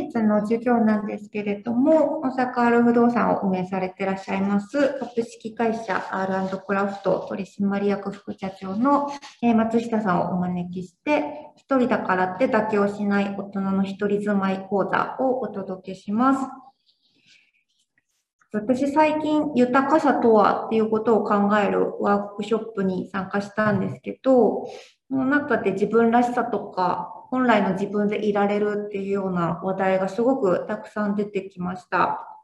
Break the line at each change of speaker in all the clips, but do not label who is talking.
本日の授業なんですけれども、大阪ある不動産を運営されていらっしゃいます、株式会社 R& クラフト取締役副社長の松下さんをお招きして、一人だからって妥協しない大人の一人住まい講座をお届けします。私最近豊かさとはっていうことを考えるワークショップに参加したんですけど、の中で自分らしさとか本来の自分でいられるっていうような話題がすごくたくさん出てきました。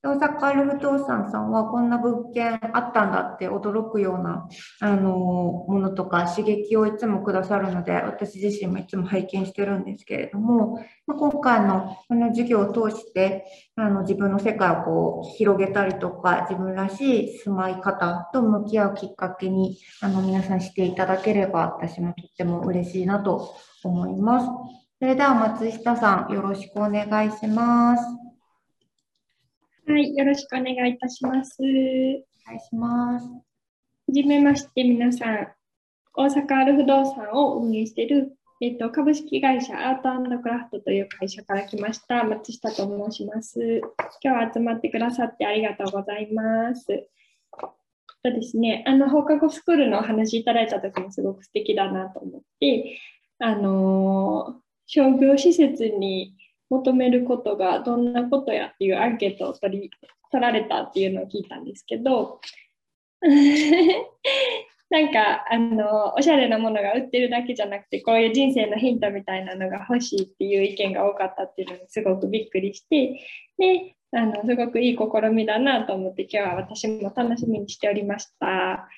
大阪アル不動産さんはこんな物件あったんだって驚くようなあのものとか刺激をいつもくださるので私自身もいつも拝見してるんですけれども、ま、今回のこの授業を通してあの自分の世界をこう広げたりとか自分らしい住まい方と向き合うきっかけにあの皆さんしていただければ私もとっても嬉しいなと思います。それでは松下さんよろしくお願いします。
はい、よろしくお願いいたします。お
願いします。は
じめまして、皆さん。大阪ある不動産を運営している、えっと、株式会社アートクラフトという会社から来ました松下と申します。今日は集まってくださってありがとうございます。とですね、あの放課後スクールのお話いただいた時もすごく素敵だなと思って、あの商業施設に求めることがどんなことやっていうアンケートを取り取られたっていうのを聞いたんですけど なんかあのおしゃれなものが売ってるだけじゃなくてこういう人生のヒントみたいなのが欲しいっていう意見が多かったっていうのにすごくびっくりしてであのすごくいい試みだなと思って今日は私も楽しみにしておりました。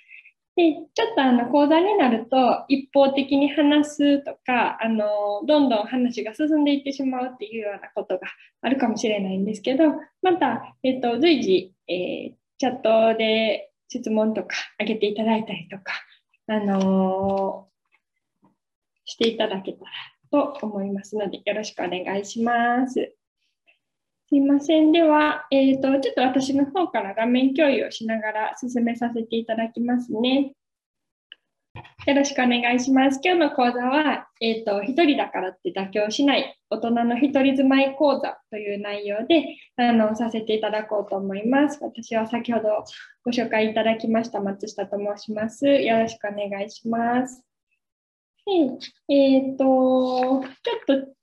でちょっとあの講座になると一方的に話すとかあのどんどん話が進んでいってしまうっていうようなことがあるかもしれないんですけどまた、えーと、随時、えー、チャットで質問とかあげていただいたりとか、あのー、していただけたらと思いますのでよろしくお願いします。すいません。では、えーと、ちょっと私の方から画面共有をしながら進めさせていただきますね。よろしくお願いします。今日の講座は、えーと、一人だからって妥協しない大人の一人住まい講座という内容であのさせていただこうと思います。私は先ほどご紹介いただきました松下と申します。よろしくお願いします。でえっ、ー、と、ちょっと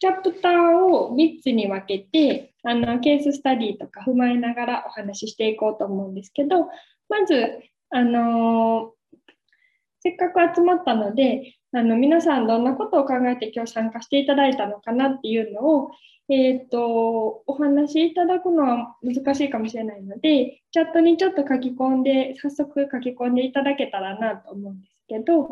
チャプターを3つに分けてあのケーススタディとか踏まえながらお話ししていこうと思うんですけどまずあのせっかく集まったのであの皆さんどんなことを考えて今日参加していただいたのかなっていうのを、えーと、お話しいただくのは難しいかもしれないのでチャットにちょっと書き込んで早速書き込んでいただけたらなと思うんですけど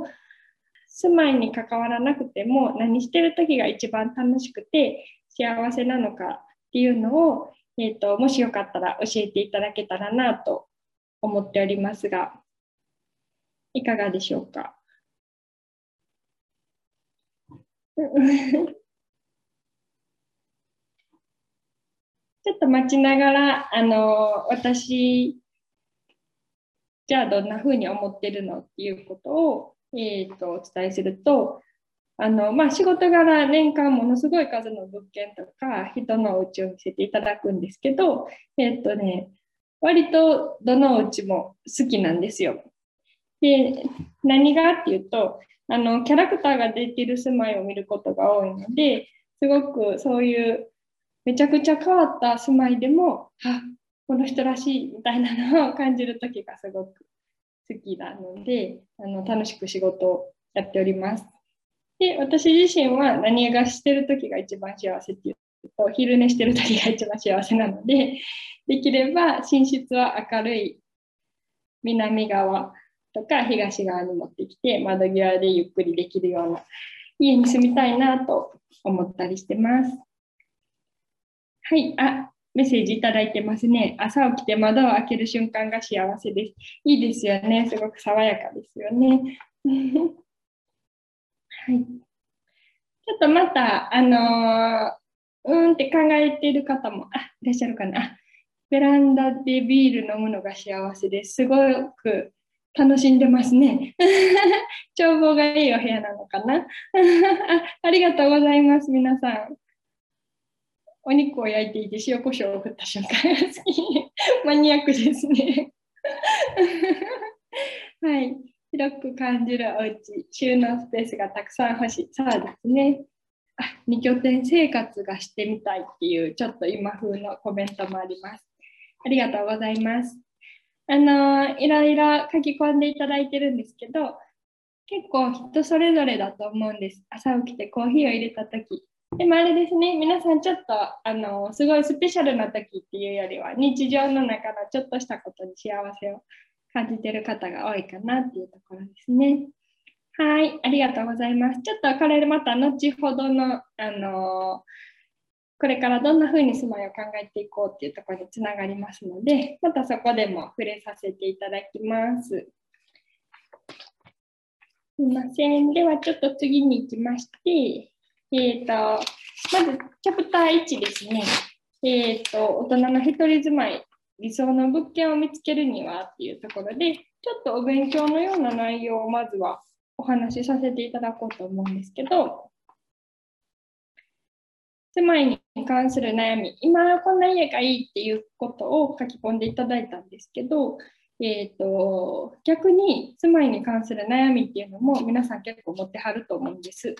住まいに関わらなくても何してる時が一番楽しくて幸せなのかっていうのを、えーと、もしよかったら教えていただけたらなと思っておりますがいかがでしょうか？ちょっと待ちながら、あの私、じゃあどんなふうに思ってるのっていうことをえーと、お伝えするとあの、まあ、仕事柄年間ものすごい数の物件とか人のお家を見せていただくんですけど、えっ、とね、割とどのお家も好きなんですよ。で何がっていうとあのキャラクターが出てる住まいを見ることが多いのですごくそういうめちゃくちゃ変わった住まいでもあこの人らしいみたいなのを感じる時がすごく好きなのであの楽しく仕事をやっております。で私自身は何がしてる時が一番幸せっていうと昼寝してる時が一番幸せなのでできれば寝室は明るい南側とか東側に持ってきて窓際でゆっくりできるような家に住みたいなと思ったりしてます。はい、あメッセージいただいてますね。朝起きて窓を開ける瞬間が幸せです。いいですよね。すごく爽やかですよね。はい。ちょっとまた、あのー、うんって考えている方もあいらっしゃるかな。ベランダでビール飲むのが幸せです。すごく楽しんでますね。眺望がいいお部屋なのかなあ。ありがとうございます、皆さん。お肉を焼いていて塩コショウを振った瞬間が好き。マニアックですね。はい。広く感じるお家、収納スペースがたくさん欲しい。そうですね。あ、2拠点生活がしてみたいっていう、ちょっと今風のコメントもあります。ありがとうございます。あのいろいろ書き込んでいただいてるんですけど、結構人それぞれだと思うんです。朝起きてコーヒーを入れた時でもあれですね、皆さんちょっとあのすごいスペシャルな時っていうよりは日常の中のちょっとしたことに幸せを感じてる方が多いかなっていうところですね。はい、ありがとうございます。ちょっとこれまた後ほどの、あのこれからどんな風に住まいを考えていこうっていうところにつながりますので、またそこでも触れさせていただきます。すみません。ではちょっと次に行きまして、えーと、まず、チャプター1ですね。えーと、大人の一人住まい、理想の物件を見つけるにはっていうところで、ちょっとお勉強のような内容をまずはお話しさせていただこうと思うんですけど、住まいに関する悩み、今こんな家がいいっていうことを書き込んでいただいたんですけど、えーと逆に住まいに関する悩みっていうのも皆さん結構持ってはると思うんです。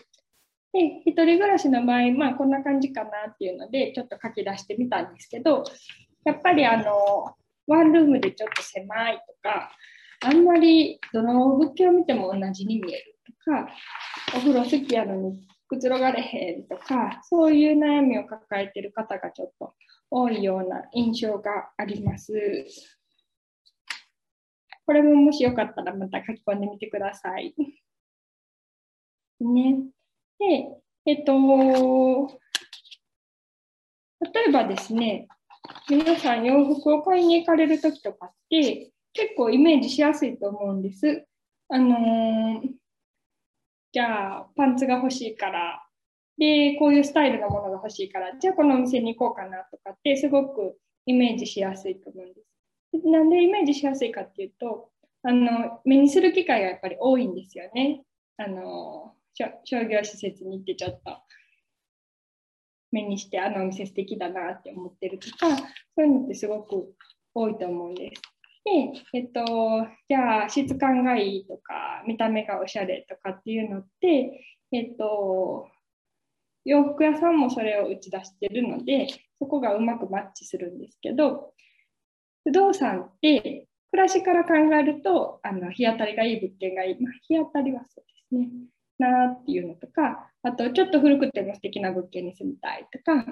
で、一人暮らしの場合、まあこんな感じかなっていうので、ちょっと書き出してみたんですけど、やっぱりあの、ワンルームでちょっと狭いとか、あんまりどの物件を見ても同じに見えるとか、お風呂好きやのにくつろがれへんとか、そういう悩みを抱えてる方がちょっと多いような印象があります。これももしよかったらまた書き込んでみてください。ね。で、えっと、例えばですね、皆さん洋服を買いに行かれるときとかって結構イメージしやすいと思うんです。あのー、じゃあパンツが欲しいから、で、こういうスタイルのものが欲しいから、じゃあこのお店に行こうかなとかってすごくイメージしやすいと思うんです。なんでイメージしやすいかっていうと、あの目にする機会がやっぱり多いんですよね。あの商業施設に行ってちょっと目にしてあのお店素敵だなって思ってるとかそういうのってすごく多いと思うんです。で、えっと、じゃあ質感がいいとか見た目がおしゃれとかっていうのって、えっと、洋服屋さんもそれを打ち出してるのでそこがうまくマッチするんですけど不動産って暮らしから考えるとあの日当たりがいい物件がいい、まあ、日当たりはそうですねなっていうのとか、あとちょっと古くても素敵な物件に住みたいとか、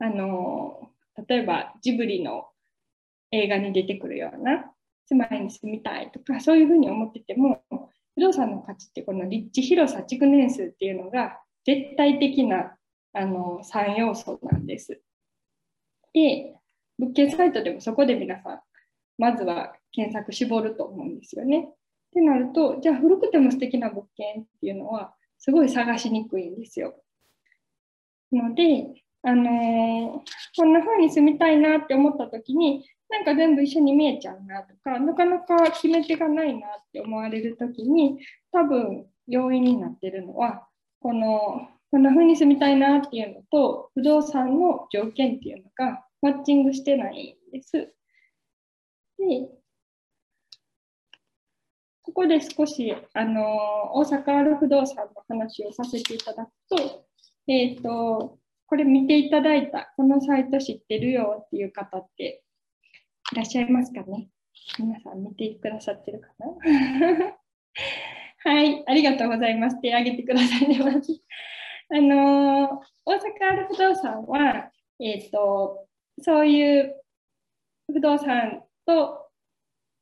あの例えばジブリの映画に出てくるような住まいに住みたいとか、そういうふうに思ってても、不動産の価値ってこの立地広さ、築年数っていうのが絶対的なあの3要素なんです。で、物件サイトでもそこで皆さん、まずは検索絞ると思うんですよね。ってなると、じゃあ古くても素敵な物件っていうのはすごい探しにくいんですよ。ので、あのー、こんな風に住みたいなって思った時に、なんか全部一緒に見えちゃうなとか、なかなか決め手がないなって思われる時に、多分要因になってるのは、この、こんな風に住みたいなっていうのと、不動産の条件っていうのがマッチングしてないんです。で、ここで少し、あの大阪ある不動産の話をさせていただくと、えっ、ー、と、これ見ていただいた、このサイト知ってるよっていう方っていらっしゃいますかね？皆さん見てくださってるかな？はい、ありがとうございます。手挙げてくださいね、まず。あの大阪ある不動産は、えっ、ー、と、そういう不動産と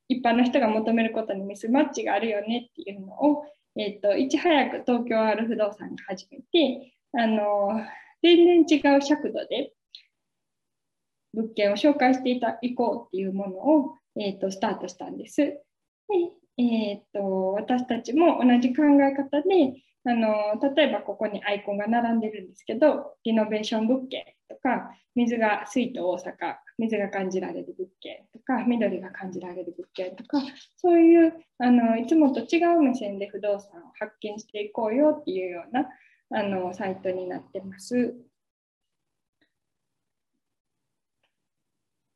一般の人が求めることにミスマッチがあるよねっていうのを、えーと、いち早く東京ある不動産が始めてあの全然違う尺度で物件を紹介していたいこうっていうものを、えーと、スタートしたんです。でえーと私たちも同じ考え方であの例えばここにアイコンが並んでるんですけどリノベーション物件とか水が水と大阪水が感じられる物件とか緑が感じられる物件とかそういうあのいつもと違う目線で不動産を発見していこうよっていうようなあのサイトになってます。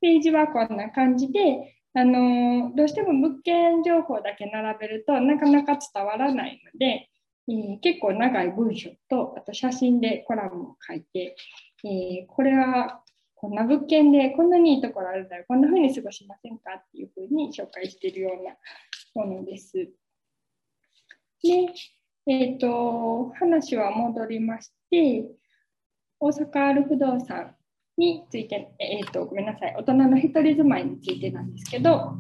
ページはこんな感じで、あのどうしても物件情報だけ並べるとなかなか伝わらないので、えー、結構長い文章とあと写真でコラムを書いて、えー、これはこんな物件でこんなにいいところあるならこんな風に過ごしませんかっていう風に紹介しているようなものです。で、えっ、ー、と、話は戻りまして、大阪ある不動産について、えっ、ー、と、ごめんなさい、大人の一人住まいについてなんですけど、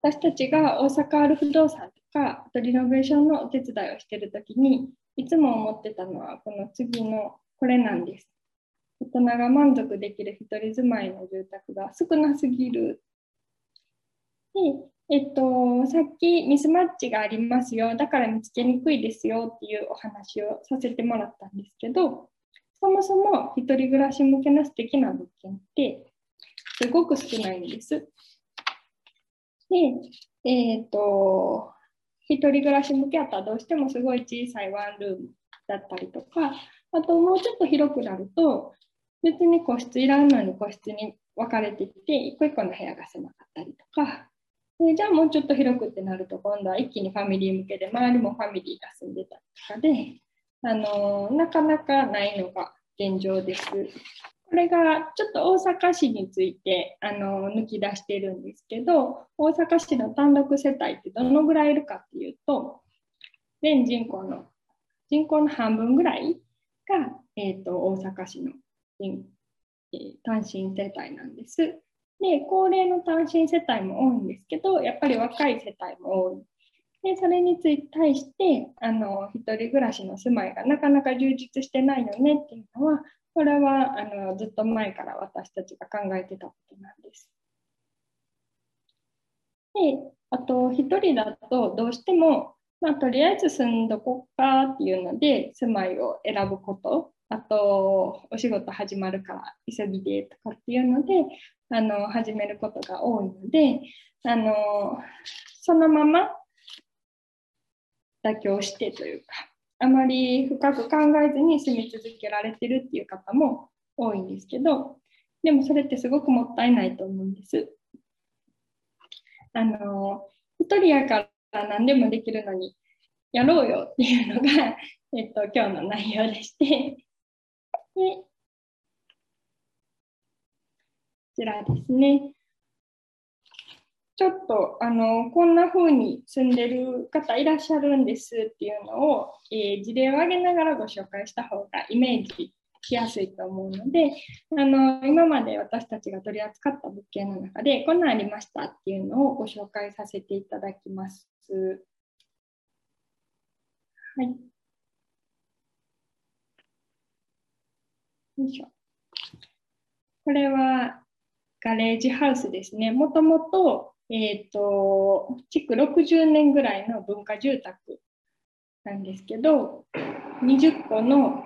私たちが大阪ある不動産か、あとリノベーションのお手伝いをしているときに、いつも思ってたのは、この次のこれなんです。大人が満足できる一人住まいの住宅が少なすぎる。で、えっと、さっきミスマッチがありますよ、だから見つけにくいですよっていうお話をさせてもらったんですけど、そもそも一人暮らし向けの素敵な物件ってすごく少ないんです。で、えっ、と、一人暮らし向けやったらどうしてもすごい小さいワンルームだったりとか、あともうちょっと広くなると、別に個室いらんのに個室に分かれてきて、一個一個の部屋が狭かったりとか、でじゃあもうちょっと広くってなると、今度は一気にファミリー向けで、周りもファミリーが住んでたりとかで、あのなかなかないのが現状です。これがちょっと大阪市についてあの抜き出してるんですけど、大阪市の単独世帯ってどのぐらいいるかっていうと、全人口の人口の半分ぐらいが、えーと、大阪市のえ単身世帯なんです。で、高齢の単身世帯も多いんですけど、やっぱり若い世帯も多い。で、それに対して、あの、一人暮らしの住まいがなかなか充実してないよねっていうのは、これはあのずっと前から私たちが考えてたことなんです。で、あと、一人だとどうしても、まあ、とりあえず住んどこっかっていうので、住まいを選ぶことあと、お仕事始まるから急ぎでとかっていうので、あの始めることが多いので、あのそのまま妥協してというか、あまり深く考えずに住み続けられてるっていう方も多いんですけど、でもそれってすごくもったいないと思うんです。あの一人やから何でもできるのにやろうよっていうのが、えっと、今日の内容でしてで、こちらですね。ちょっとあのこんな風に住んでる方いらっしゃるんですっていうのを、えー、事例を挙げながらご紹介した方がイメージしやすいと思うのであの今まで私たちが取り扱った物件の中でこんなんありましたっていうのをご紹介させていただきます。はいよいしょ。これはガレージハウスですね。もともと、えっ、ー、と、築60年ぐらいの文化住宅なんですけど、20個の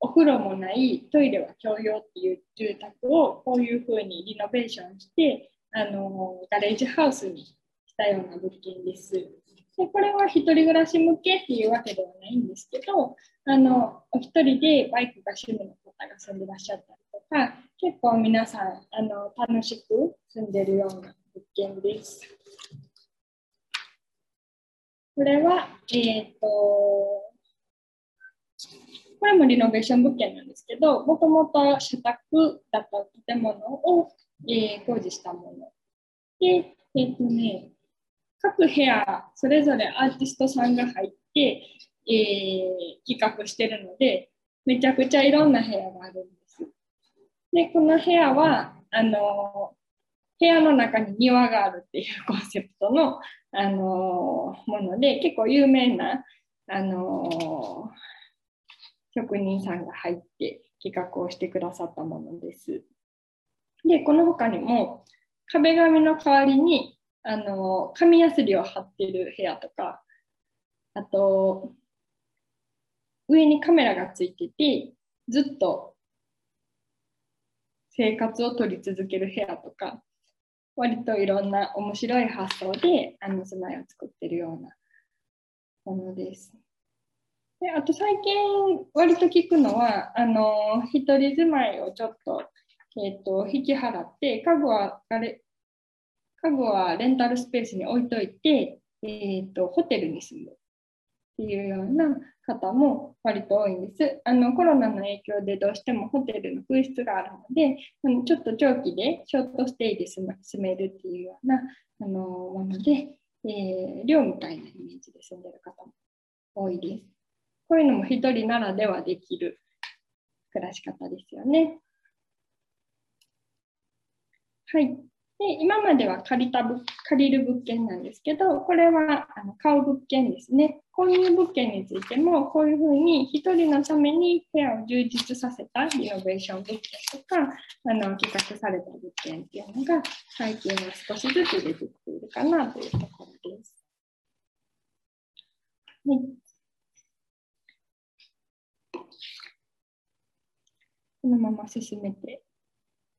お風呂もないトイレは共用っていう住宅をこういうふうにリノベーションしてあのガレージハウスにしたような物件です。でこれは1人暮らし向けっていうわけではないんですけどあのお一人でバイクが趣味の方が住んでらっしゃったりとか結構皆さんあの楽しく住んでるような物件です。これは、えっ、ー、と、これもリノベーション物件なんですけど、もともと社宅だった建物を、えー、工事したもの。で、えっ、ー、とね、各部屋それぞれアーティストさんが入って、えー、企画してるので、めちゃくちゃいろんな部屋があるんです。で、この部屋は、あの、部屋の中に庭があるっていうコンセプトの、あのもので、結構有名な、あの職人さんが入って企画をしてくださったものです。で、この他にも壁紙の代わりにあの紙やすりを貼ってる部屋とかあと上にカメラがついててずっと生活を撮り続ける部屋とか割といろんな面白い発想であの住まいを作ってるようなものです。であと最近割と聞くのはあの一人住まいをちょっとえーと、引き払って、家具はあれ家具はレンタルスペースに置いといて、えーと、ホテルに住むっていうような方も割と多いんです。あのコロナの影響でどうしてもホテルの空室があるので、あのちょっと長期でショートステイで住めるっていうようなあのもので、えー、寮みたいなイメージで住んでる方も多いです。こういうのも一人ならではできる暮らし方ですよね。はい。で今までは借りた借りる物件なんですけど、これはあの買う物件ですね。購入物件についても、こういうふうに1人のために部屋を充実させたリノベーション物件とか、あの企画された物件っていうのが、最近は少しずつ出てきているかなというところです。はいこのまま進めて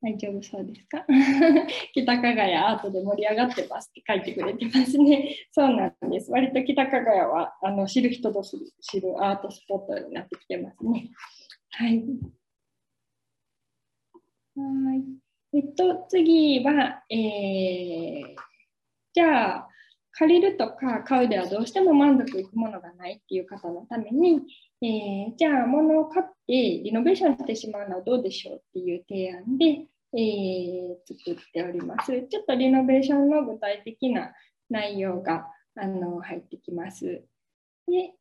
大丈夫そうですか？北加賀谷アートで盛り上がってますって書いてくれてますね。そうなんです。割と北加賀谷はあの知る人ぞ知るアートスポットになってきてますね。はい。はい。えっと、次は、えー、じゃあ、借りるとか買うではどうしても満足いくものがないっていう方のために、えー、じゃあ物を買ってリノベーションしてしまうのはどうでしょうっていう提案で、えー、作っております。ちょっとリノベーションの具体的な内容があの入ってきます。で、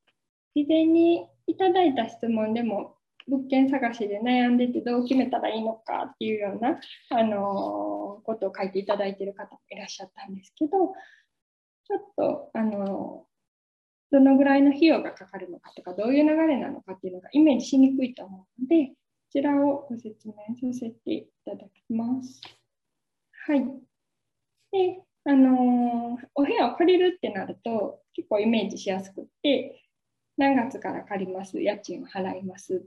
事前にいただいた質問でも物件探しで悩んでてどう決めたらいいのかっていうような、あのことを書いていただいている方もいらっしゃったんですけど、ちょっと、あのどのぐらいの費用がかかるのかとか、どういう流れなのかっていうのがイメージしにくいと思うので、こちらをご説明させていただきます。はい。で、あのー、お部屋を借りるってなると、結構イメージしやすくって、何月から借ります、家賃を払います。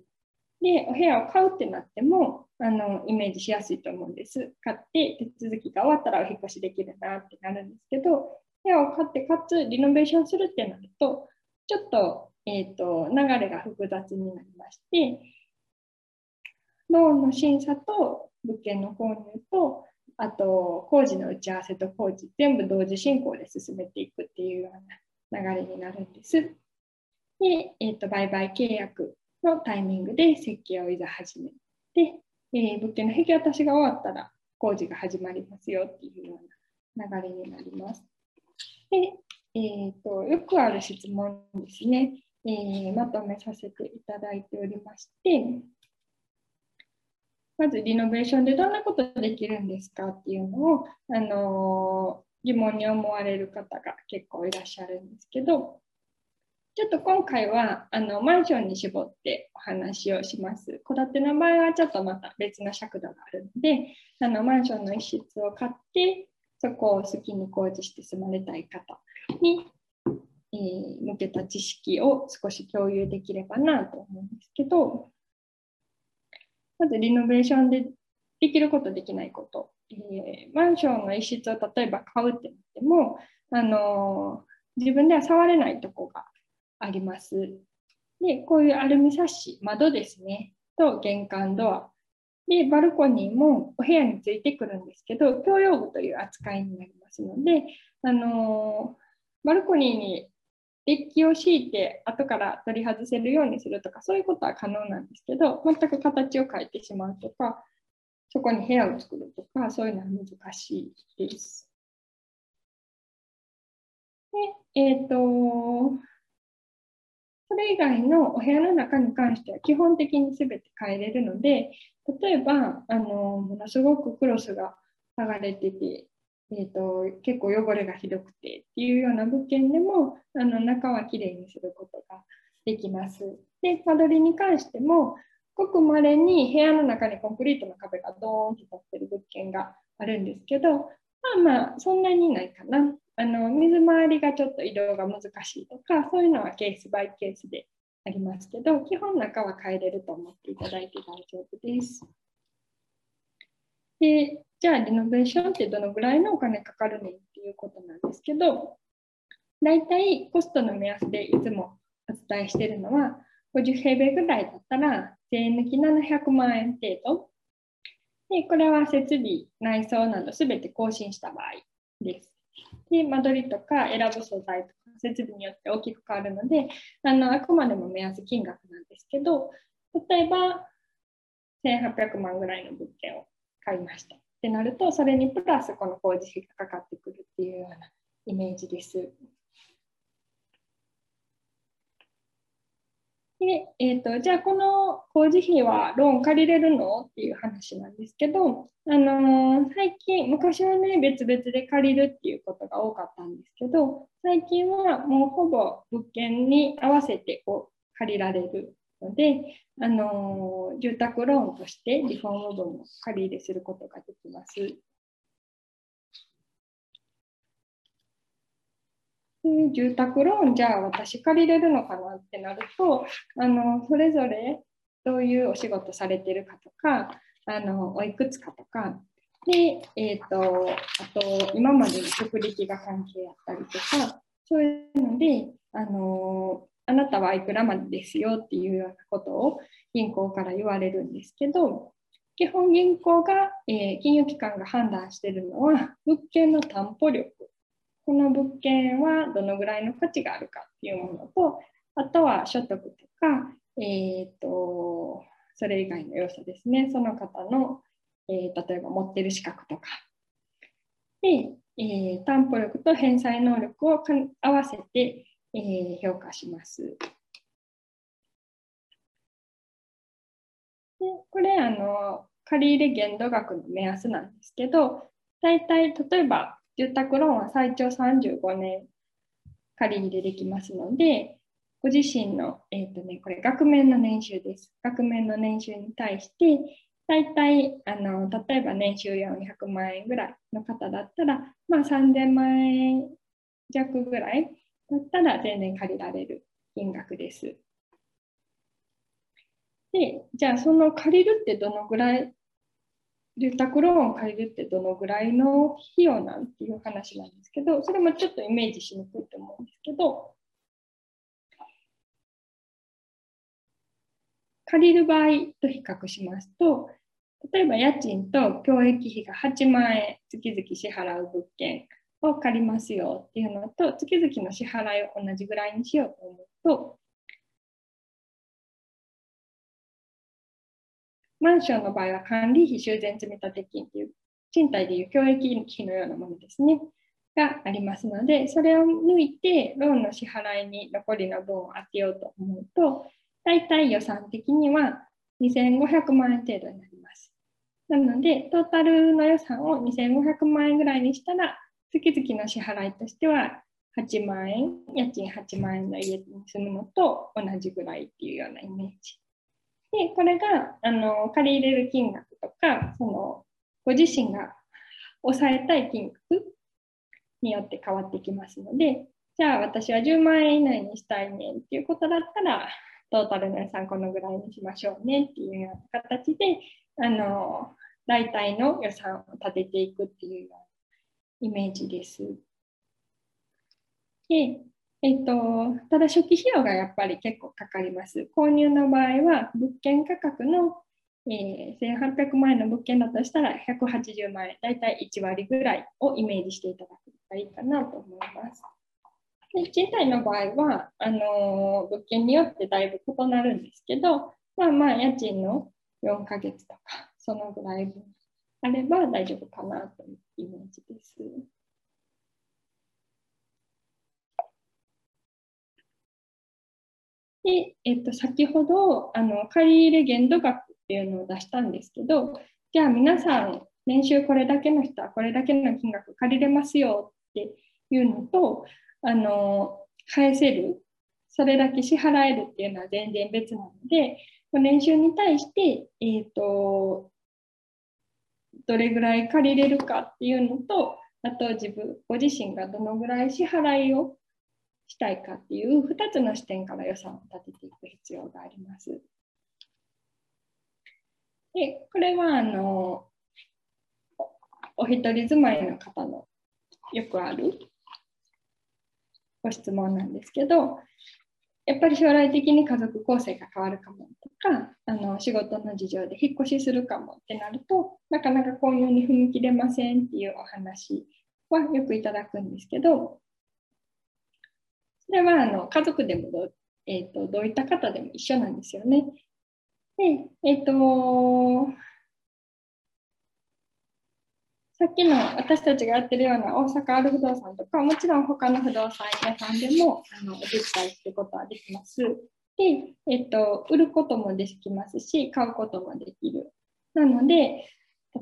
で、お部屋を買うってなっても、あのイメージしやすいと思うんです。買って手続きが終わったらお引越しできるなってなるんですけど、部屋を買ってかつリノベーションするってなるとちょっと,、えーと、流れが複雑になりましてローンの審査と物件の購入とあと工事の打ち合わせと工事全部同時進行で進めていくっていうような流れになるんです。で、えーと、売買契約のタイミングで設計をいざ始めて、えー、物件の引き渡しが終わったら工事が始まりますよっていうような流れになります。で、えーと、よくある質問ですね、えー、まとめさせていただいておりまして、まずリノベーションでどんなことできるんですかっていうのを、あのー、疑問に思われる方が結構いらっしゃるんですけど、ちょっと今回はあのマンションに絞ってお話をします。戸建ての場合はちょっとまた別の尺度があるので、あのマンションの一室を買って、そこを好きに工事して住まれたい方に、えー、向けた知識を少し共有できればなと思うんですけど、まずリノベーションでできること、できないこと。えー、マンションの一室を例えば買うってなっても、あのー、自分では触れないとこがあります。で、こういうアルミサッシ、窓ですね、と玄関ドア、で、バルコニーもお部屋についてくるんですけど、共用部という扱いになりますので、あのバルコニーにデッキを敷いて後から取り外せるようにするとか、そういうことは可能なんですけど、全く形を変えてしまうとか、そこに部屋を作るとか、そういうのは難しいです。で、えっ、ー、と、それ以外のお部屋の中に関しては基本的に全て変えれるので、例えば、あのものすごくクロスが剥がれてて、えーと、結構汚れがひどくてっていうような物件でもあの中はきれいにすることができます。で、間取りに関しても、ごくまれに部屋の中にコンクリートの壁がドーンと立ってる物件があるんですけど、まあまあ、そんなにないかな。あの水回りがちょっと移動が難しいとか、そういうのはケースバイケースでありますけど、基本中は変えれると思っていただいて大丈夫です。で、じゃあリノベーションってどのぐらいのお金かかるのっていうことなんですけど、大体コストの目安でいつもお伝えしているのは、50平米ぐらいだったら、税抜き700万円程度。でこれは設備、内装などすべて更新した場合です。で、間取りとか選ぶ素材とか設備によって大きく変わるので、あのあくまでも目安金額なんですけど、例えば1800万ぐらいの物件を買いましたってなると、それにプラスこの工事費がかかってくるっていうようなイメージです。で、えーと、じゃあこの工事費はローン借りれるの？っていう話なんですけど、あのー、最近昔はね別々で借りるっていうことが多かったんですけど最近はもうほぼ物件に合わせてこう借りられるので、あのー、住宅ローンとしてリフォーム分を借り入れすることができます。住宅ローンじゃあ私借りれるのかなってなるとあのそれぞれどういうお仕事されてるかとかあのおいくつかとか。で、えーと、あと今までの職歴が関係あったりとかそういうのであのあなたはいくらまでですよっていうようなことを銀行から言われるんですけど基本銀行が、えー、金融機関が判断してるのは物件の担保力この物件はどのぐらいの価値があるかっていうものと、あとは所得とか、えーと、それ以外の要素ですね、その方の、えー、例えば持ってる資格とか。で、えー、担保力と返済能力を合わせて、えー、評価します。でこれあの、借入限度額の目安なんですけど、大体例えば住宅ローンは最長35年借り入れできますので、ご自身の、えーとね、これ額面の年収です。額面の年収に対して、大体あの例えば年収400万円ぐらいの方だったら、まあ、3000万円弱ぐらいだったら全然借りられる金額です。で、じゃあその借りるってどのぐらい住宅ローンを借りるってどのぐらいの費用なんていう話なんですけど、それもちょっとイメージしにくいと思うんですけど、借りる場合と比較しますと、例えば家賃と教育費が8万円月々支払う物件を借りますよっていうのと、月々の支払いを同じぐらいにしようと思うと、マンションの場合は管理費修繕積立金という賃貸でいう教育費のようなものですね。がありますので、それを抜いてローンの支払いに残りの分を当てようと思うと、大体予算的には2500万円程度になります。なので、トータルの予算を2500万円ぐらいにしたら、月々の支払いとしては8万円、家賃8万円の家に住むのと同じぐらいっていうようなイメージで、これがあの借り入れる金額とか、そのご自身が抑えたい金額によって変わってきますので、じゃあ私は10万円以内にしたいねっていうことだったら、トータルの予算このぐらいにしましょうねっていうような形で、あの大体の予算を立てていくっていうようなイメージです。で、えっと、ただ初期費用がやっぱり結構かかります。購入の場合は物件価格の、えー、1800万円の物件だとしたら180万円、だいたい1割ぐらいをイメージしていただくといいかなと思います。で賃貸の場合はあのー、物件によってだいぶ異なるんですけど、まあまあ家賃の4ヶ月とかそのぐらいあれば大丈夫かなというイメージです。で、えっと、先ほどあの借り入れ限度額っていうのを出したんですけど、じゃあ皆さん、年収これだけの人はこれだけの金額借りれますよっていうのと、あの返せる、それだけ支払えるっていうのは全然別なので、年収に対して、えっ、と、どれぐらい借りれるかっていうのと、あと自分、ご自身がどのぐらい支払いをしたいかっていう2つの視点から予算を立てていく必要があります。でこれはあのお一人住まいの方のよくあるご質問なんですけどやっぱり将来的に家族構成が変わるかもとかあの仕事の事情で引っ越しするかもってなるとなかなか購入に踏み切れませんっていうお話はよくいただくんですけどそれはあの家族でもど,、えーと、どういった方でも一緒なんですよね。でえっ、ー、とさっきの私たちがやってるような大阪ある不動産とか、もちろん他の不動産屋さんでもあのお手伝いすることはできます。で、えっと、売ることもできますし、買うこともできる。なので、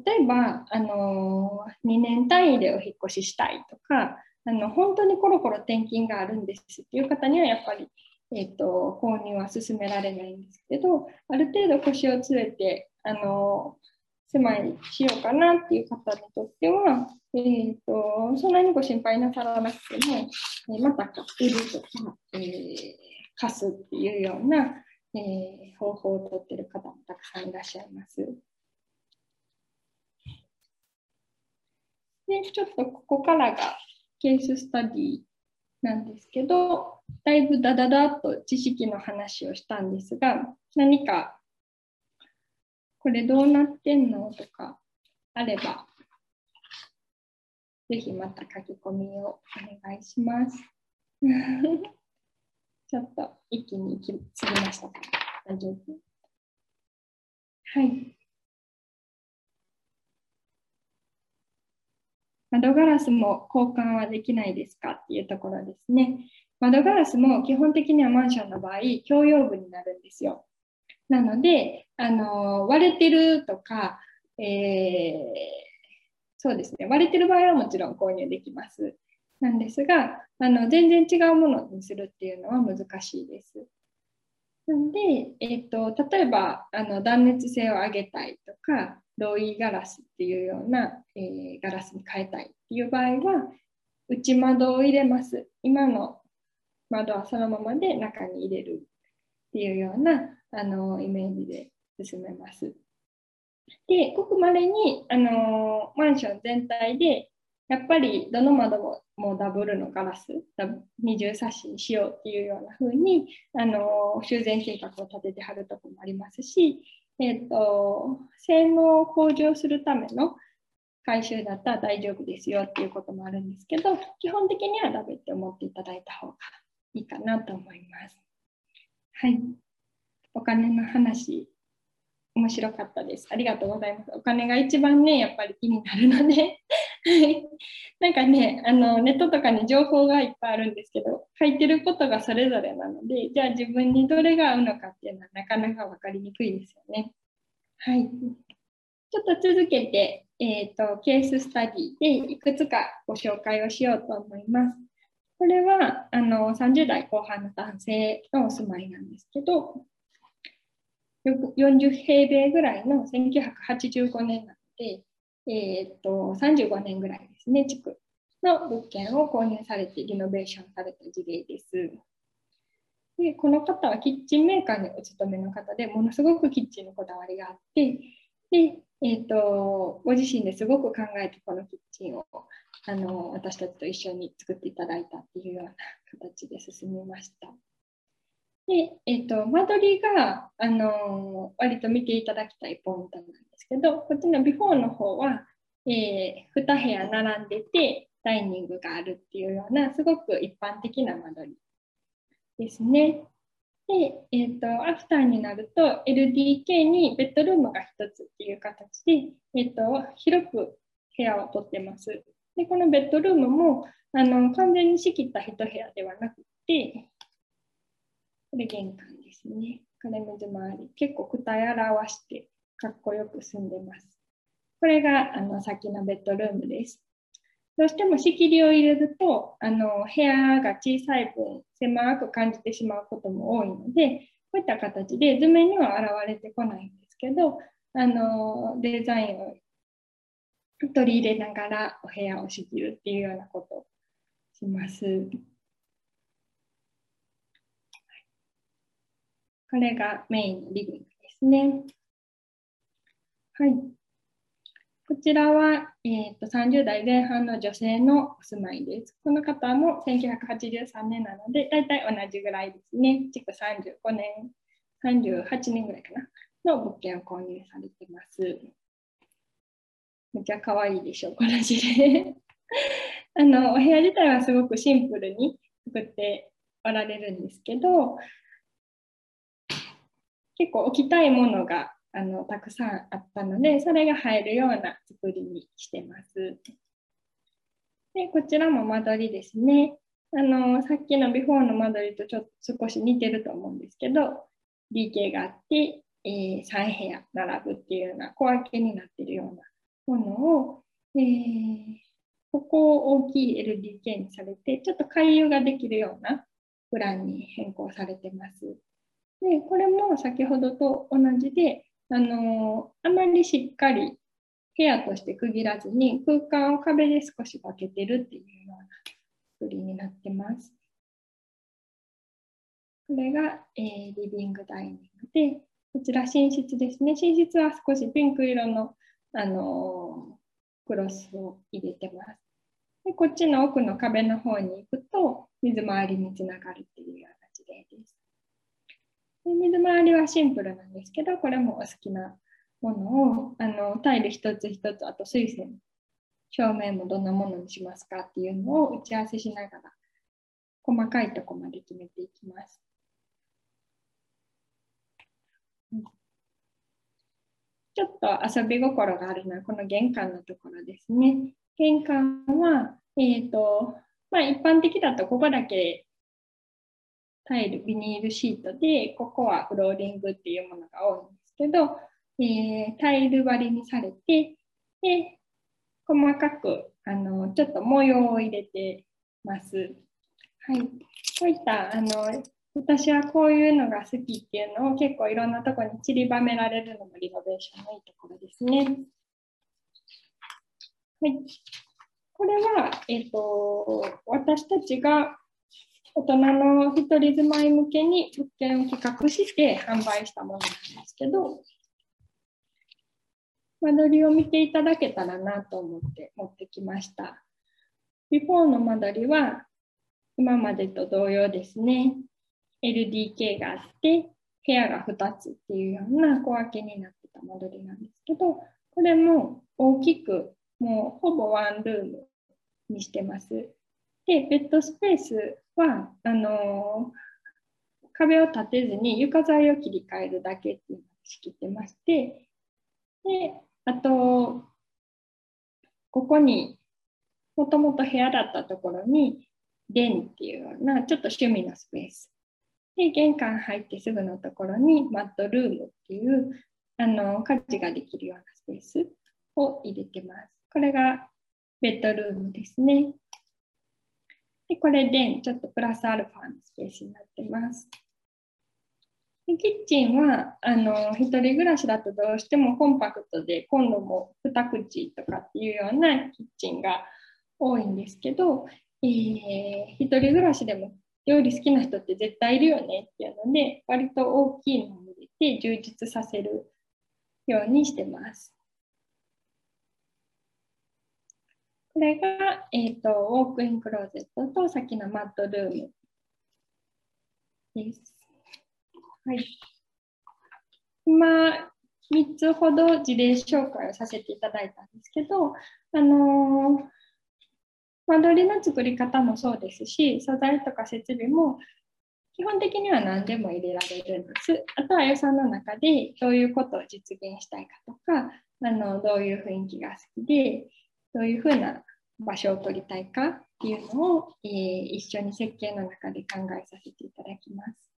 例えば、あの2年単位でお引越ししたいとか、あの本当にコロコロ転勤があるんですっていう方にはやっぱり、えっと、購入は勧められないんですけど、ある程度腰を据えて、あの住まいしようかなっていう方にとっては、えーと、そんなにご心配なさらなくても、えー、また売るとか、えー、貸すっていうような、えー、方法をとってる方もたくさんいらっしゃいます。で、ちょっとここからがケーススタディなんですけど、だいぶダダダっと知識の話をしたんですが、何かこれどうなってんのとかあれば、ぜひまた書き込みをお願いします。ちょっと一気に過ぎましたか？大丈夫？はい。窓ガラスも交換はできないですかっていうところですね。窓ガラスも基本的にはマンションの場合、共用部になるんですよ。なので、あの割れてるとか、えー、そうですね、割れてる場合はもちろん購入できます。なんですが、あの全然違うものにするっていうのは難しいです。なんで、えーと、例えばあの断熱性を上げたいとか、ロイガラスっていうような、えー、ガラスに変えたいっていう場合は、内窓を入れます。今の窓はそのままで中に入れるっていうようなあのイメージで進めます。で、ごくまれにあのマンション全体でやっぱりどの窓ももうダブルのガラス、二重サッシにしようっていうような風にあに修繕計画を立ててはるとこもありますし、えーと、性能を向上するための回収だったら大丈夫ですよっていうこともあるんですけど、基本的にはダメって思っていただいた方がいいかなと思います。はい。お金の話、面白かったです。ありがとうございます。お金が一番ね、やっぱり気になるのでなんかねあの、ネットとかに情報がいっぱいあるんですけど、書いてることがそれぞれなので、じゃあ自分にどれが合うのかっていうのはなかなか分かりにくいですよね。はい。ちょっと続けて、えーと、ケーススタディでいくつかご紹介をしようと思います。これはあの30代後半の男性のお住まいなんですけど、40平米ぐらいの1985年なので、えー、っと35年ぐらいですね、地区の物件を購入されてリノベーションされた事例です。でこの方はキッチンメーカーにお勤めの方でものすごくキッチンのこだわりがあってで、えーとご自身ですごく考えてこのキッチンをあの私たちと一緒に作っていただいたっていうような形で進みました。で、えーと、間取りがあの割と見ていただきたいポイントなんですけど、こっちのビフォーの方は、えー、2部屋並んでてダイニングがあるっていうようなすごく一般的な間取りですね。で、えーと、アフターになると LDK にベッドルームが1つっていう形で、えーと広く部屋をとってます。でこのベッドルームもあの完全に仕切った一部屋ではなくて、これ玄関ですね。金水回り。結構二重表してかっこよく住んでます。これがあのさっきのベッドルームです。どうしても仕切りを入れるとあの部屋が小さい分狭く感じてしまうことも多いのでこういった形で図面には現れてこないんですけどあのデザインを取り入れながらお部屋を仕切るっていうようなことをします。これがメインのリビングですね。はい。こちらは、えーと、30代前半の女性のお住まいです。この方も1983年なので、大体同じぐらいですね。築35年、38年ぐらいかな、の物件を購入されてます。めっちゃ可愛いでしょ、この字で。あのお部屋自体はすごくシンプルに作っておられるんですけど、結構置きたいものがあのたくさんあったので、それが入るような作りにしてます。でこちらも間取りですね。あのさっきのビフォーの間取りとちょっと少し似てると思うんですけど、DK があって、えー、3部屋並ぶっていうような小分けになってるようなものを、えー、ここを大きい LDK にされて、ちょっと回遊ができるようなプランに変更されてます。で、これも先ほどと同じで、あのあまりしっかり部屋として区切らずに空間を壁で少し分けてるっていうような作りになってます。これが、えー、リビングダイニングで、こちら寝室ですね。寝室は少しピンク色の、あのー、クロスを入れてます。でこっちの奥の壁の方に行くと水回りにつながるっていうような事例です。で水回りはシンプルなんですけど、これもお好きなものを、あのタイル一つ一つ、あと水栓、照明もどんなものにしますかっていうのを打ち合わせしながら、細かいとこまで決めていきます。ちょっと遊び心があるのはこの玄関のところですね。玄関は、えーとまあ、一般的だとここだけタイル、ビニールシートで、ここはフローリングっていうものが多いんですけど、えー、タイル張りにされて、で細かくあのちょっと模様を入れてます。はい、こういったあの私はこういうのが好きっていうのを結構いろんなところに散りばめられるのもリノベーションのいいところですね。はい、これは、えーと私たちが大人の一人住まい向けに物件を企画して販売したものなんですけど、間取りを見ていただけたらなと思って持ってきました。ビフォーの間取りは今までと同様ですね。LDK があって部屋が2つっていうような小分けになってた間取りなんですけど、これも大きくもうほぼワンルームにしてます。で、ベッドスペースは、あの壁を立てずに床材を切り替えるだけっていうのを仕切ってまして、で、あと、ここにもともと部屋だったところに、ンっていうようなちょっと趣味のスペース。で、玄関入ってすぐのところにマットルームっていうあの家事ができるようなスペースを入れてます。これがベッドルームですね。で、これでちょっとプラスアルファのスペースになってます。でキッチンはあの一人暮らしだとどうしてもコンパクトで今度も2口とかっていうようなキッチンが多いんですけど、えー、一人暮らしでも料理好きな人って絶対いるよねっていうので割と大きいのを入れて充実させるようにしてます。これが、えーと、ウォークインクローゼットとさっきのマットルームです。はい、今、3つほど事例紹介をさせていただいたんですけど、あのー、間取りの作り方もそうですし、素材とか設備も基本的には何でも入れられるんです。あとは予算の中でどういうことを実現したいかとか、あのどういう雰囲気が好きで、どういうふうな場所を取りたいかっていうのを、えー、一緒に設計の中で考えさせていただきます。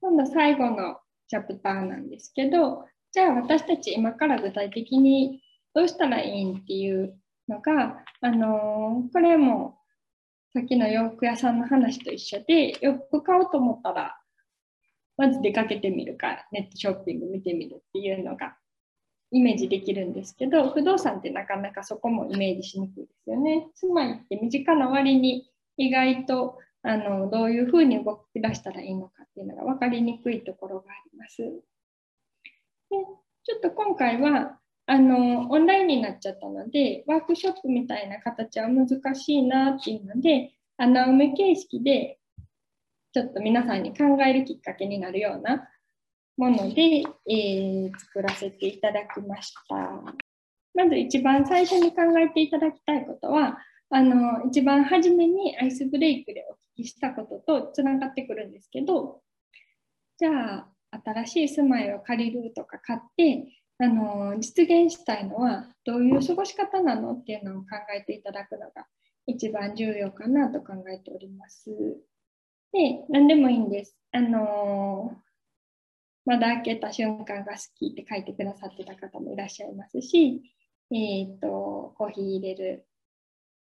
今度最後のチャプターなんですけど、じゃあ私たち今から具体的にどうしたらいいんっていうのが、あのー、これもさっきの洋服屋さんの話と一緒で、洋服買おうと思ったら、まず出かけてみるか、ネットショッピング見てみるっていうのがイメージできるんですけど、不動産ってなかなかそこもイメージしにくいですよね。住まいって身近な割に意外とあのどういうふうに動き出したらいいのかっていうのが分かりにくいところがあります。でちょっと今回はあのオンラインになっちゃったのでワークショップみたいな形は難しいなっていうので穴埋め形式でちょっと皆さんに考えるきっかけになるようなもので、えー、作らせていただきました。まず一番最初に考えていただきたいことはあの一番初めにアイスブレイクでお聞きしたこととつながってくるんですけどじゃあ新しい住まいを借りるとか買ってあの実現したいのはどういう過ごし方なのっていうのを考えていただくのが一番重要かなと考えております。で、何でもいいんです。あのまだ開けた瞬間が好きって書いてくださってた方もいらっしゃいますし、えっ、ー、と、コーヒー入れる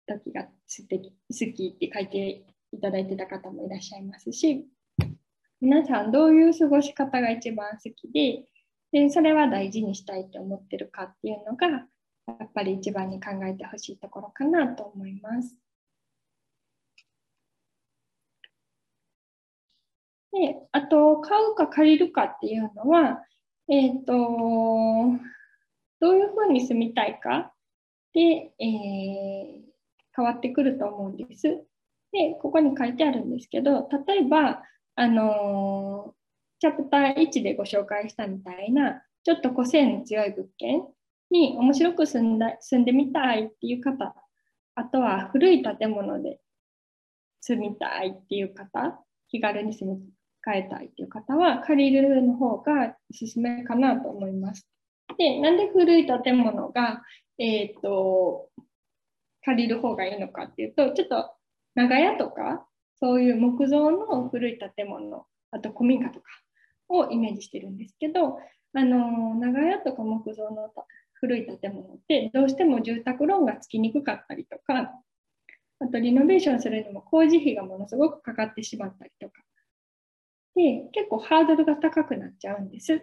時が素敵好きって書いていただいてた方もいらっしゃいますし、皆さんどういう過ごし方が一番好きで、でそれは大事にしたいと思ってるかっていうのがやっぱり一番に考えてほしいところかなと思います。であと買うか借りるかっていうのは、えっ、ー、とどういうふうに住みたいか？で、えー、変わってくると思うんです。でここに書いてあるんですけど例えばあのチャプター1でご紹介したみたいな、ちょっと個性の強い物件に面白く住んだ住んでみたいっていう方、あとは古い建物で住みたいっていう方、気軽に住み替えたいっていう方は、借りるの方がおすすめかなと思います。で、なんで古い建物が、えっ、ー、と、借りる方がいいのかっていうと、ちょっと長屋とか、そういう木造の古い建物、あと古民家とか、をイメージしてるんですけど、あの長屋とか木造の古い建物ってどうしても住宅ローンがつきにくかったりとかあとリノベーションするにも工事費がものすごくかかってしまったりとかで結構ハードルが高くなっちゃうんです。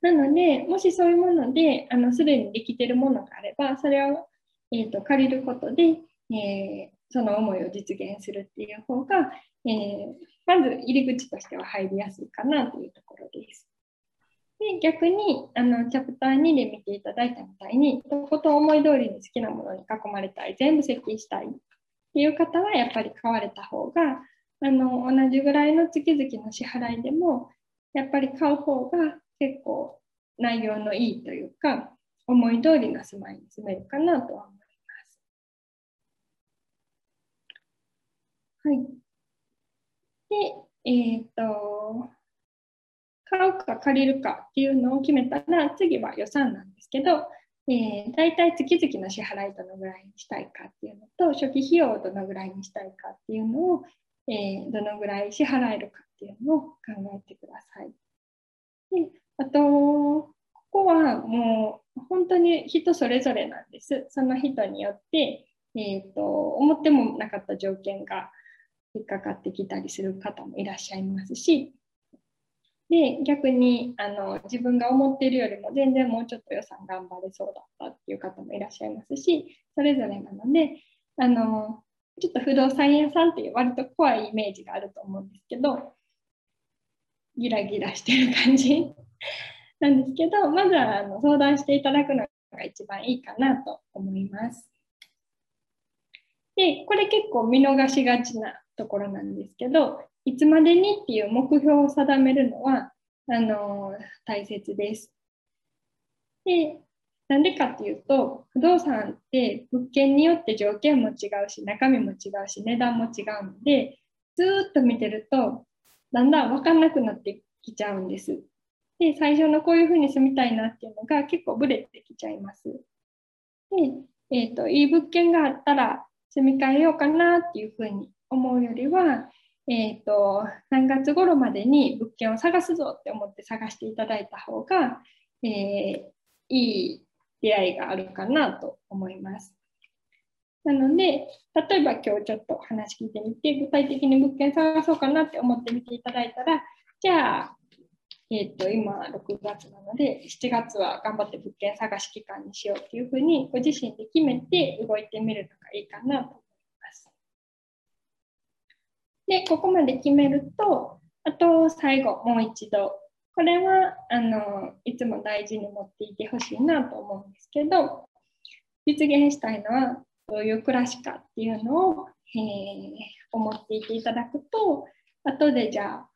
なのでもしそういうものであのすでにできているものがあればそれを、えーと、借りることで、えー、その思いを実現するっていう方が、えー、まず入り口としては入りやすいかなというところです。で逆にあのチャプター2で見ていただいたみたいにとこと思い通りに好きなものに囲まれたい全部設計したいっていう方はやっぱり買われた方があの同じぐらいの月々の支払いでもやっぱり買う方が結構内容のいいというか思い通りの住まいに住めるかなとは思います。はい。で、えっ、ー、と、買うか借りるかっていうのを決めたら、次は予算なんですけど、えー、大体月々の支払いどのぐらいにしたいかっていうのと、初期費用をどのぐらいにしたいかっていうのを、えー、どのぐらい支払えるかっていうのを考えてください。であと、ここはもう本当に人それぞれなんです。その人によって、えーと思ってもなかった条件が引っかかってきたりする方もいらっしゃいますしで逆にあの自分が思っているよりも全然もうちょっと予算頑張れそうだったっていう方もいらっしゃいますしそれぞれなのであのちょっと不動産屋さんっていう割と怖いイメージがあると思うんですけどギラギラしてる感じ なんですけどまずはあの相談していただくのが一番いいかなと思います。でこれ結構見逃しがちなところなんですけど、いつまでにっていう目標を定めるのは、あの大切です。で、なんでかっていうと、不動産って物件によって条件も違うし、中身も違うし、値段も違うので、ずっと見てると、だんだん分かんなくなってきちゃうんです。で、最初のこういうふうに住みたいなっていうのが結構ブレてきちゃいます。で、えっ、ー、と、いい物件があったら住み替えようかなっていうふうに思うよりは、えーと、何月頃までに物件を探すぞって思って探していただいた方が、えー、いい出会いがあるかなと思います。なので、例えば今日ちょっと話聞いてみて、具体的に物件探そうかなって思ってみていただいたら、じゃあ、えーと、今6月なので、7月は頑張って物件探し期間にしようっていうふうにご自身で決めて動いてみるのがいいかなと思います。で、ここまで決めると、あと最後、もう一度、これはあのいつも大事に持っていてほしいなと思うんですけど実現したいのはどういう暮らしかっていうのを、えー、思っていていただくと後でじゃあ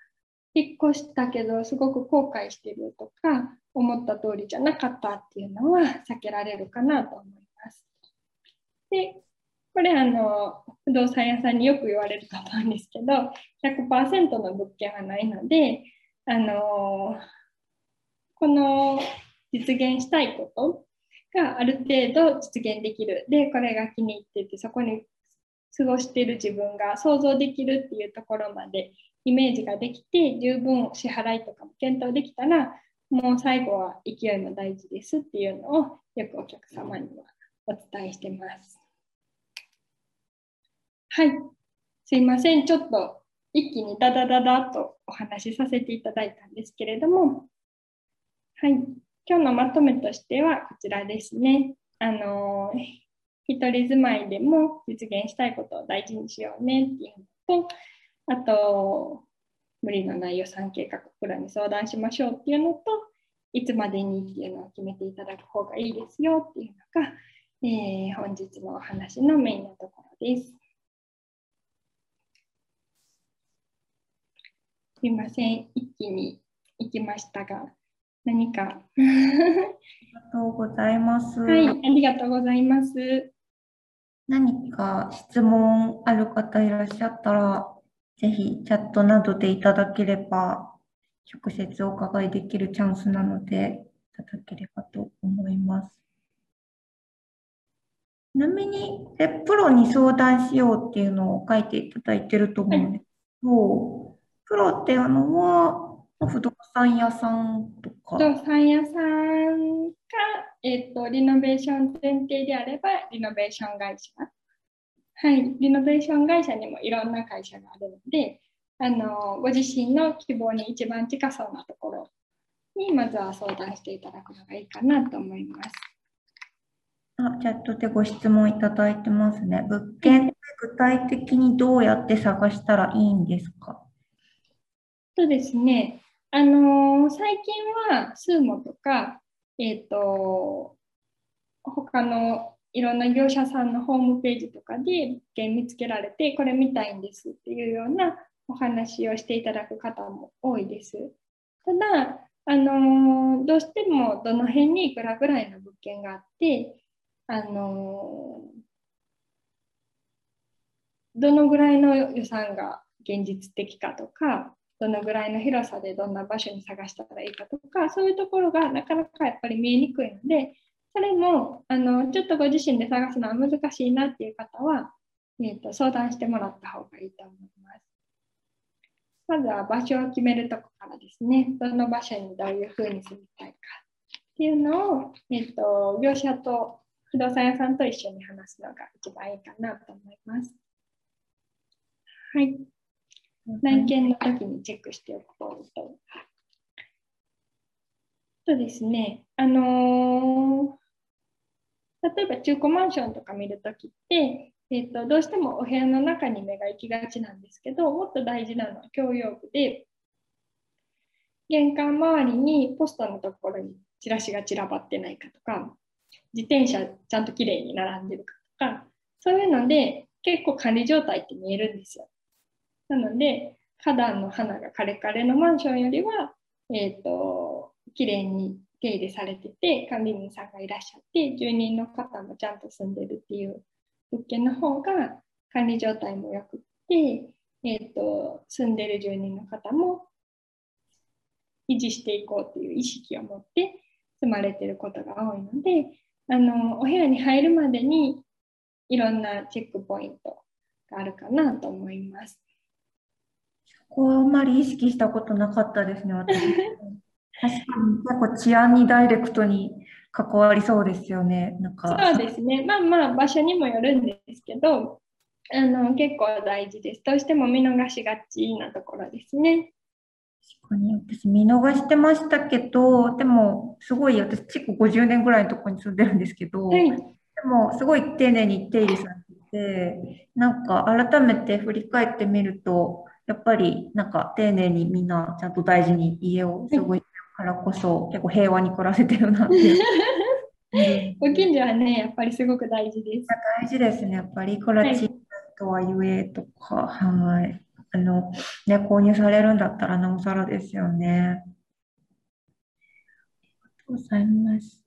引っ越したけどすごく後悔してるとか思った通りじゃなかったっていうのは避けられるかなと思います。でこれあの不動産屋さんによく言われると思うんですけど100%の物件はないのであのこの実現したいことがある程度実現できるでこれが気に入っててそこに過ごしている自分が想像できるっていうところまでイメージができて十分支払いとかも検討できたらもう最後は勢いも大事ですっていうのをよくお客様にはお伝えしてます。はい。すいません。ちょっと一気にダダダダとお話しさせていただいたんですけれども、はい。今日のまとめとしてはこちらですね。あの、一人住まいでも実現したいことを大事にしようねっていうのと、あと、無理のない予算計画プランに相談しましょうっていうのと、いつまでにっていうのを決めていただく方がいいですよっていうのが、えー、本日のお話のメインのところです。すいません、一気に行きましたが、何か？あり
がとうございます。
はい、ありがとうございます。
何か質問ある方いらっしゃったら、ぜひチャットなどでいただければ、直接お伺いできるチャンスなので、いただければと思います。ちなみに、プロに相談しようっていうのを書いていただいてると思うんですけど、プロっていうのは、不動産屋さんとか？
不動産屋さんか、えっ、ー、と、リノベーション前提であれば、リノベーション会社。はい、リノベーション会社にもいろんな会社があるので、あのご自身の希望に一番近そうなところにまずは相談していただくのがいいかなと思います。
あチャットでご質問いただいてますね。物件って具体的にどうやって探したらいいんですか？
そうですね。あのー、最近はスーモとか、えっ、ー、と、他のいろんな業者さんのホームページとかで物件見つけられて、これ見たいんですっていうようなお話をしていただく方も多いです。ただ、あのどうしてもどの辺にいくらぐらいの物件があって、あのどのぐらいの予算が現実的かとか、どのぐらいの広さでどんな場所に探したらいいかとか、そういうところがなかなかやっぱり見えにくいので、それもあのちょっとご自身で探すのは難しいなっていう方は、えーと、相談してもらった方がいいと思います。まずは場所を決めるとこからですね、どの場所にどういうふうに住みたいかっていうのを、えーと、業者と不動産屋さんと一緒に話すのが一番いいかなと思います。はい。内見の時にチェックしておくポイント。そうですね、あのー、例えば中古マンションとか見るときって、えーと、どうしてもお部屋の中に目が行きがちなんですけど、もっと大事なのは共用部で、玄関周りにポストのところにチラシが散らばってないかとか、自転車ちゃんときれいに並んでるかとか、そういうので結構管理状態って見えるんですよ。なので、花壇の花がカレカレのマンションよりは、えっ、ー、と、きれいに手入れされてて、管理人さんがいらっしゃって、住人の方もちゃんと住んでるっていう物件の方が管理状態も良くて、えーと、住んでる住人の方も維持していこうっていう意識を持って住まれてることが多いので、あのお部屋に入るまでにいろんなチェックポイントがあるかなと思います。
そこはあんまり意識したことなかったですね、私。確かに結構治安にダイレクトに関わりそうですよね。なんか
そうですね。まあまあ場所にもよるんですけど、あの結構大事です。どうしても見逃しがちなところですね。
確かに私見逃してましたけど、でもすごい私築50年ぐらいのところに住んでるんですけど、はい、でもすごい丁寧に手入れされてて、なんか改めて振り返ってみると、やっぱりなんか丁寧にみんなちゃんと大事に家を過ごしてからこそ結構平和に暮らせてるなって。
ご近所はね、やっぱりすごく大事です。
大事ですね。やっぱりいくら小さいとはいえとか、はい。あの、ね、購入されるんだったらなおさらですよね。ありがとうございます。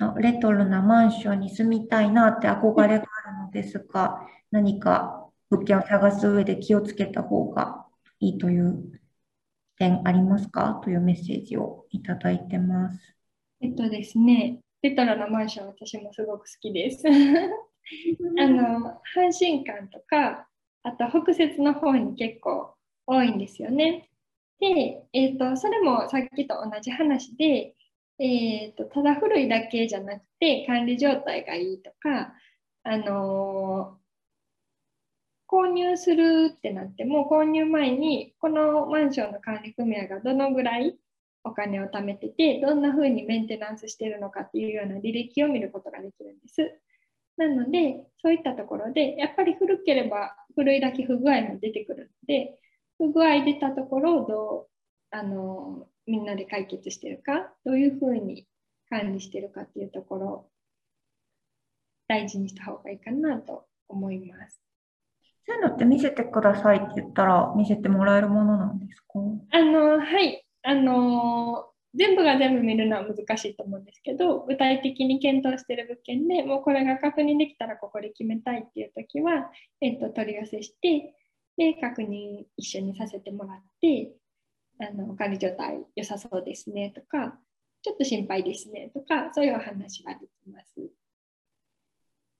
あ、レトロなマンションに住みたいなって憧れがあるのですが、何か物件を探す上で気をつけた方がいいという点ありますか？というメッセージをいただいてます。
えっとですね、レトロなマンション私もすごく好きです。あの、阪神間とか、あと北節の方に結構多いんですよね。で、えっと、それもさっきと同じ話で、えっと、ただ古いだけじゃなくて管理状態がいいとか、あの購入するってなっても購入前にこのマンションの管理組合がどのぐらいお金を貯めててどんな風にメンテナンスしてるのかっていうような履歴を見ることができるんです。なのでそういったところでやっぱり古ければ古いだけ不具合も出てくるので不具合出たところをどうあのみんなで解決してるかどういう風に管理してるかっていうところを大事にした方がいいかなと思います。
そういうのって見せてくださいって言ったら見せてもらえるものなんですか？
あのはいあの全部が全部見るのは難しいと思うんですけど具体的に検討している物件でもうこれが確認できたらここで決めたいっていう時は、えっと、取り寄せしてで確認一緒にさせてもらってあの管理状態良さそうですねとかちょっと心配ですねとかそういうお話ができます。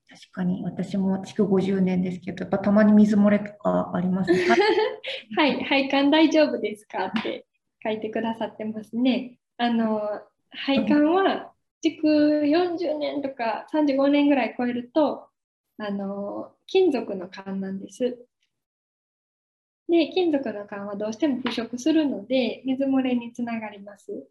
確かに私も築50年ですけど、やっぱたまに水漏れとかありますね。
はい、配管大丈夫ですかって書いてくださってますね。あの配管は築40年とか35年ぐらい超えるとあの金属の管なんです。で、金属の管はどうしても腐食するので水漏れにつながります。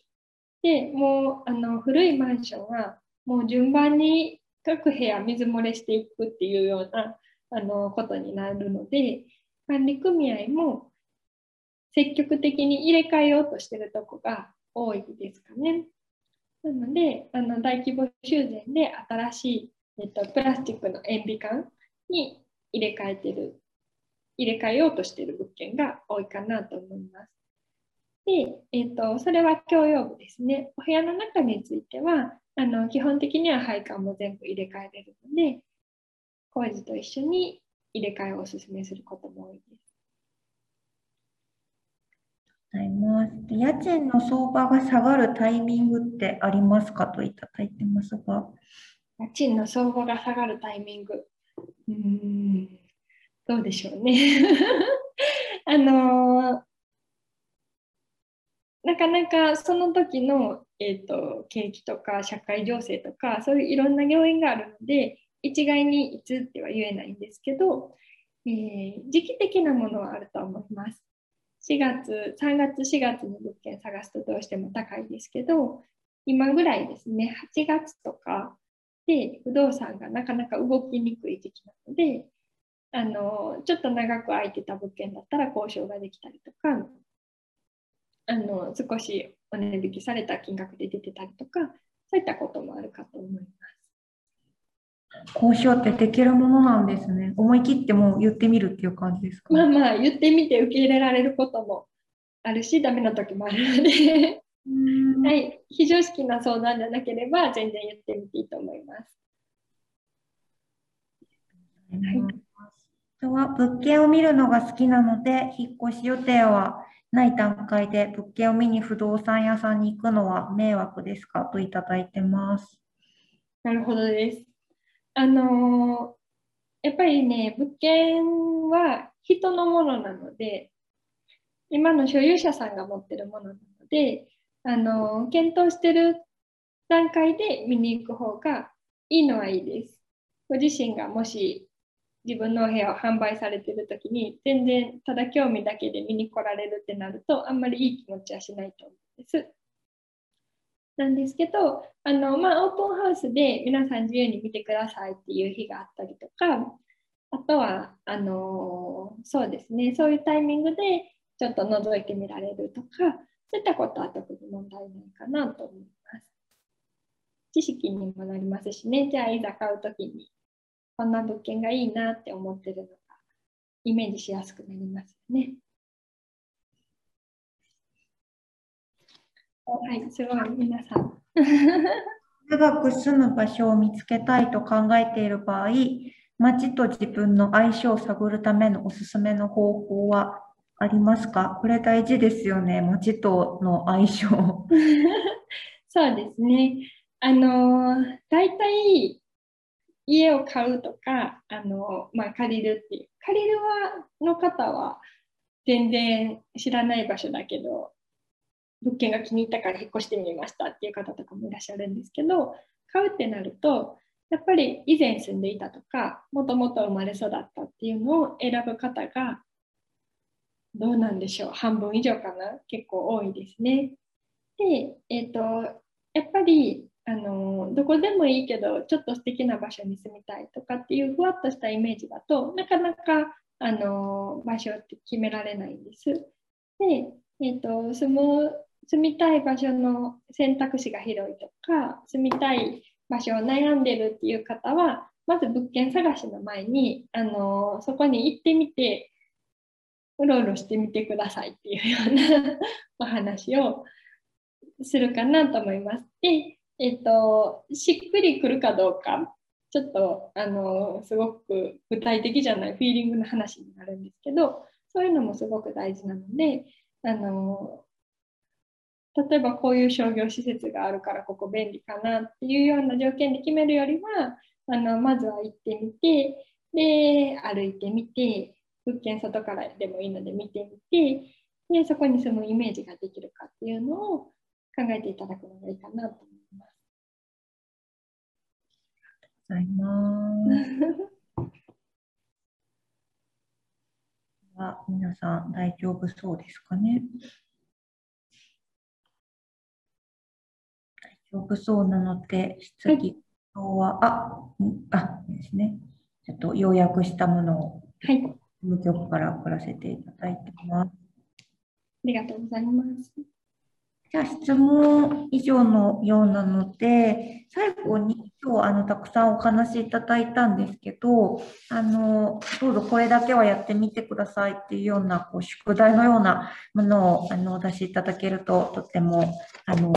で、もうあの古いマンションはもう順番に各部屋水漏れしていくっていうようなあのことになるので管理組合も積極的に入れ替えようとしてるとこが多いですかね。なのであの大規模修繕で新しい、えっと、プラスチックの塩ビ管に入れ替えてる入れ替えようとしてる物件が多いかなと思います。で、えっと、それは共用部ですね。お部屋の中についてはあの基本的には配管も全部入れ替えれるので、工事と一緒に入れ替えをお勧めすることも多いです。
ございます。家賃の相場が下がるタイミングってありますかといただいてますが。
家賃の相場が下がるタイミング。うーん、どうでしょうね。あのーなかなかその時の、えーと、景気とか社会情勢とかそういういろんな要因があるので一概にいつっては言えないんですけど、えー、時期的なものはあると思います。4月、3月、4月に物件探すとどうしても高いですけど、今ぐらいですね、8月とかで不動産がなかなか動きにくい時期なので、あのちょっと長く空いてた物件だったら交渉ができたりとか、あの少しお値引きされた金額で出てたりとか、そういったこともあるかと思います。
交渉ってできるものなんですね。思い切ってもう言ってみるっていう感じですか、
まあまあ、言ってみて受け入れられることもあるし、ダメな時もあるのではい、非常識な相談じゃなければ全然言ってみていいと思います。
はい、人は物件を見るのが好きなので、引っ越し予定はない段階で物件を見に不動産屋さんに行くのは迷惑ですか？といただいてます。
なるほどです。あのー、やっぱりね、物件は人のものなので、今の所有者さんが持ってるものなので、あのー、検討してる段階で見に行く方がいいのはいいです。ご自身がもし自分のお部屋を販売されてる時に全然ただ興味だけで見に来られるってなるとあんまりいい気持ちはしないと思うんです。なんですけどあの、まあ、オープンハウスで皆さん自由に見てくださいっていう日があったりとかあとはあのそうですねそういうタイミングでちょっと覗いてみられるとかそういったことは特に問題ないかなと思います。知識にもなりますしね、じゃあいざ買うときに、こんな物件がいいなって思ってるのが、イメージしやすくなりますよね。はい、すごい、皆さん。
長く住む場所を見つけたいと考えている場合、町と自分の相性を探るためのおすすめの方法はありますか？これ大事ですよね、町との相性。
そうですね。あの、大体家を買うとか、あの、まあ、借りるっていう。借りるはの方は全然知らない場所だけど、物件が気に入ったから引っ越してみましたっていう方とかもいらっしゃるんですけど、買うってなると、やっぱり以前住んでいたとか、もともと生まれ育ったっていうのを選ぶ方が、どうなんでしょう、半分以上かな、結構多いですね。で、えっ、ー、と、やっぱりあのどこでもいいけどちょっと素敵な場所に住みたいとかっていうふわっとしたイメージだとなかなかあの場所って決められないんです。で、えーと、住む住みたい場所の選択肢が広いとか住みたい場所を悩んでるっていう方はまず物件探しの前にあのそこに行ってみてうろうろしてみてくださいっていうような お話をするかなと思います。でえっと、しっくりくるかどうか、ちょっとあのすごく具体的じゃないフィーリングの話になるんですけど、そういうのもすごく大事なので、あの例えばこういう商業施設があるからここ便利かなっていうような条件で決めるよりは、あのまずは行ってみて、で、歩いてみて、物件外からでもいいので見てみて、でそこに住むイメージができるかっていうのを考えていただくのがいいかなと。
ざいます。は皆さん大丈夫そうですかね？大丈夫そうなので、質疑は、はい、あ、あ、ですね。ちょっと要約したものを、はい、事務局から送らせていただいてます。あ
りがとうございます。
じゃあ質問以上のようなので、最後に今日あのたくさんお話いただいたんですけど、あのどうぞこれだけはやってみてくださいっていうようなこう宿題のようなものをあのお出しいただけるととってもあの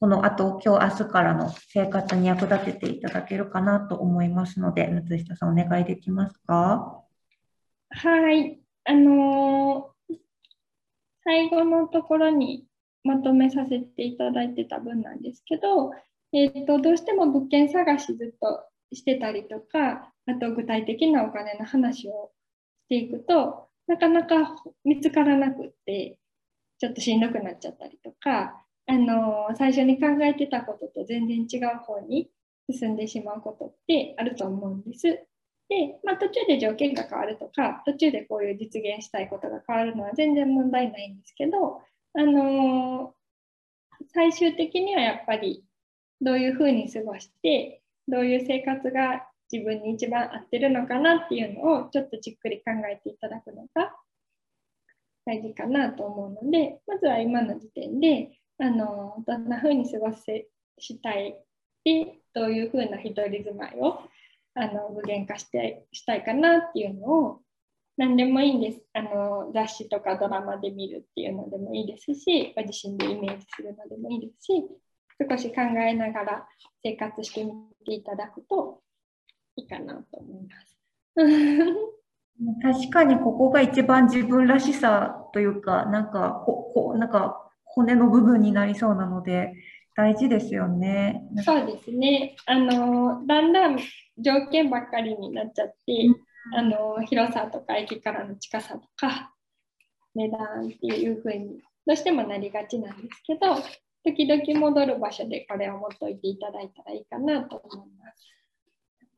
この後今日明日からの生活に役立てていただけるかなと思いますので、松下さんお願いできますか？
はい、あの最後のところにまとめさせていただいてた分なんですけど、えーと、どうしても物件探しずっとしてたりとかあと具体的なお金の話をしていくとなかなか見つからなくってちょっとしんどくなっちゃったりとか、あのー、最初に考えてたことと全然違う方に進んでしまうことってあると思うんです。で、まあ、途中で条件が変わるとか途中でこういう実現したいことが変わるのは全然問題ないんですけどあの最終的にはやっぱりどういうふうに過ごしてどういう生活が自分に一番合ってるのかなっていうのをちょっとじっくり考えていただくのが大事かなと思うのでまずは今の時点であのどんなふうに過ごせしたいでどういうふうな一人住まいをあの具現化してしたいかなっていうのを何でもいいんです。あの雑誌とかドラマで見るっていうのでもいいですし、ご自身でイメージするのでもいいですし、少し考えながら生活してみていただくといいかなと思います。
確かにここが一番自分らしさというか、なんかここなんか骨の部分になりそうなので、大事ですよね。
そうですね。あのだんだん条件ばっかりになっちゃって、あの広さとか駅からの近さとか値段っていうふうにどうしてもなりがちなんですけど時々戻る場所でこれを持っておいていただいたらいいかなと思います。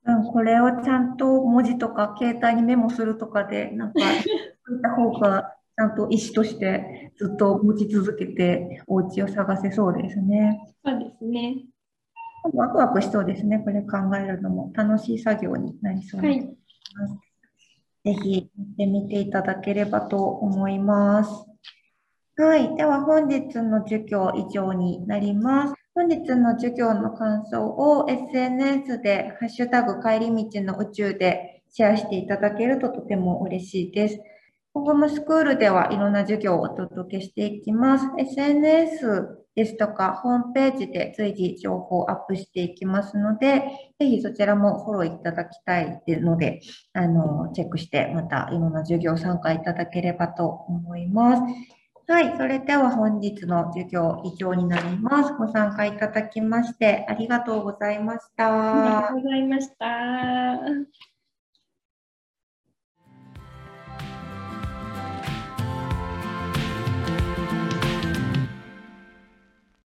うん、これをちゃんと文字とか携帯にメモするとかでなんか そういった方がちゃんと意思としてずっと持ち続けてお家を探せそうですね。
そうですね。
ワクワクしそうですね。これ考えるのも楽しい作業になりそうです。はいぜひ見てみていただければと思います。はい。では本日の授業以上になります。本日の授業の感想を SNS でハッシュタグ帰り道の宇宙でシェアしていただけるととても嬉しいです。今後もスクールではいろんな授業をお届けしていきます。SNS ですとか、ホームページで随時情報をアップしていきますので、ぜひそちらもフォローいただきたいので、あの、チェックしてまたいろんな授業参加いただければと思います。はい、それでは本日の授業以上になります。ご参加いただきましてありがとうございました。
ありがとうございました。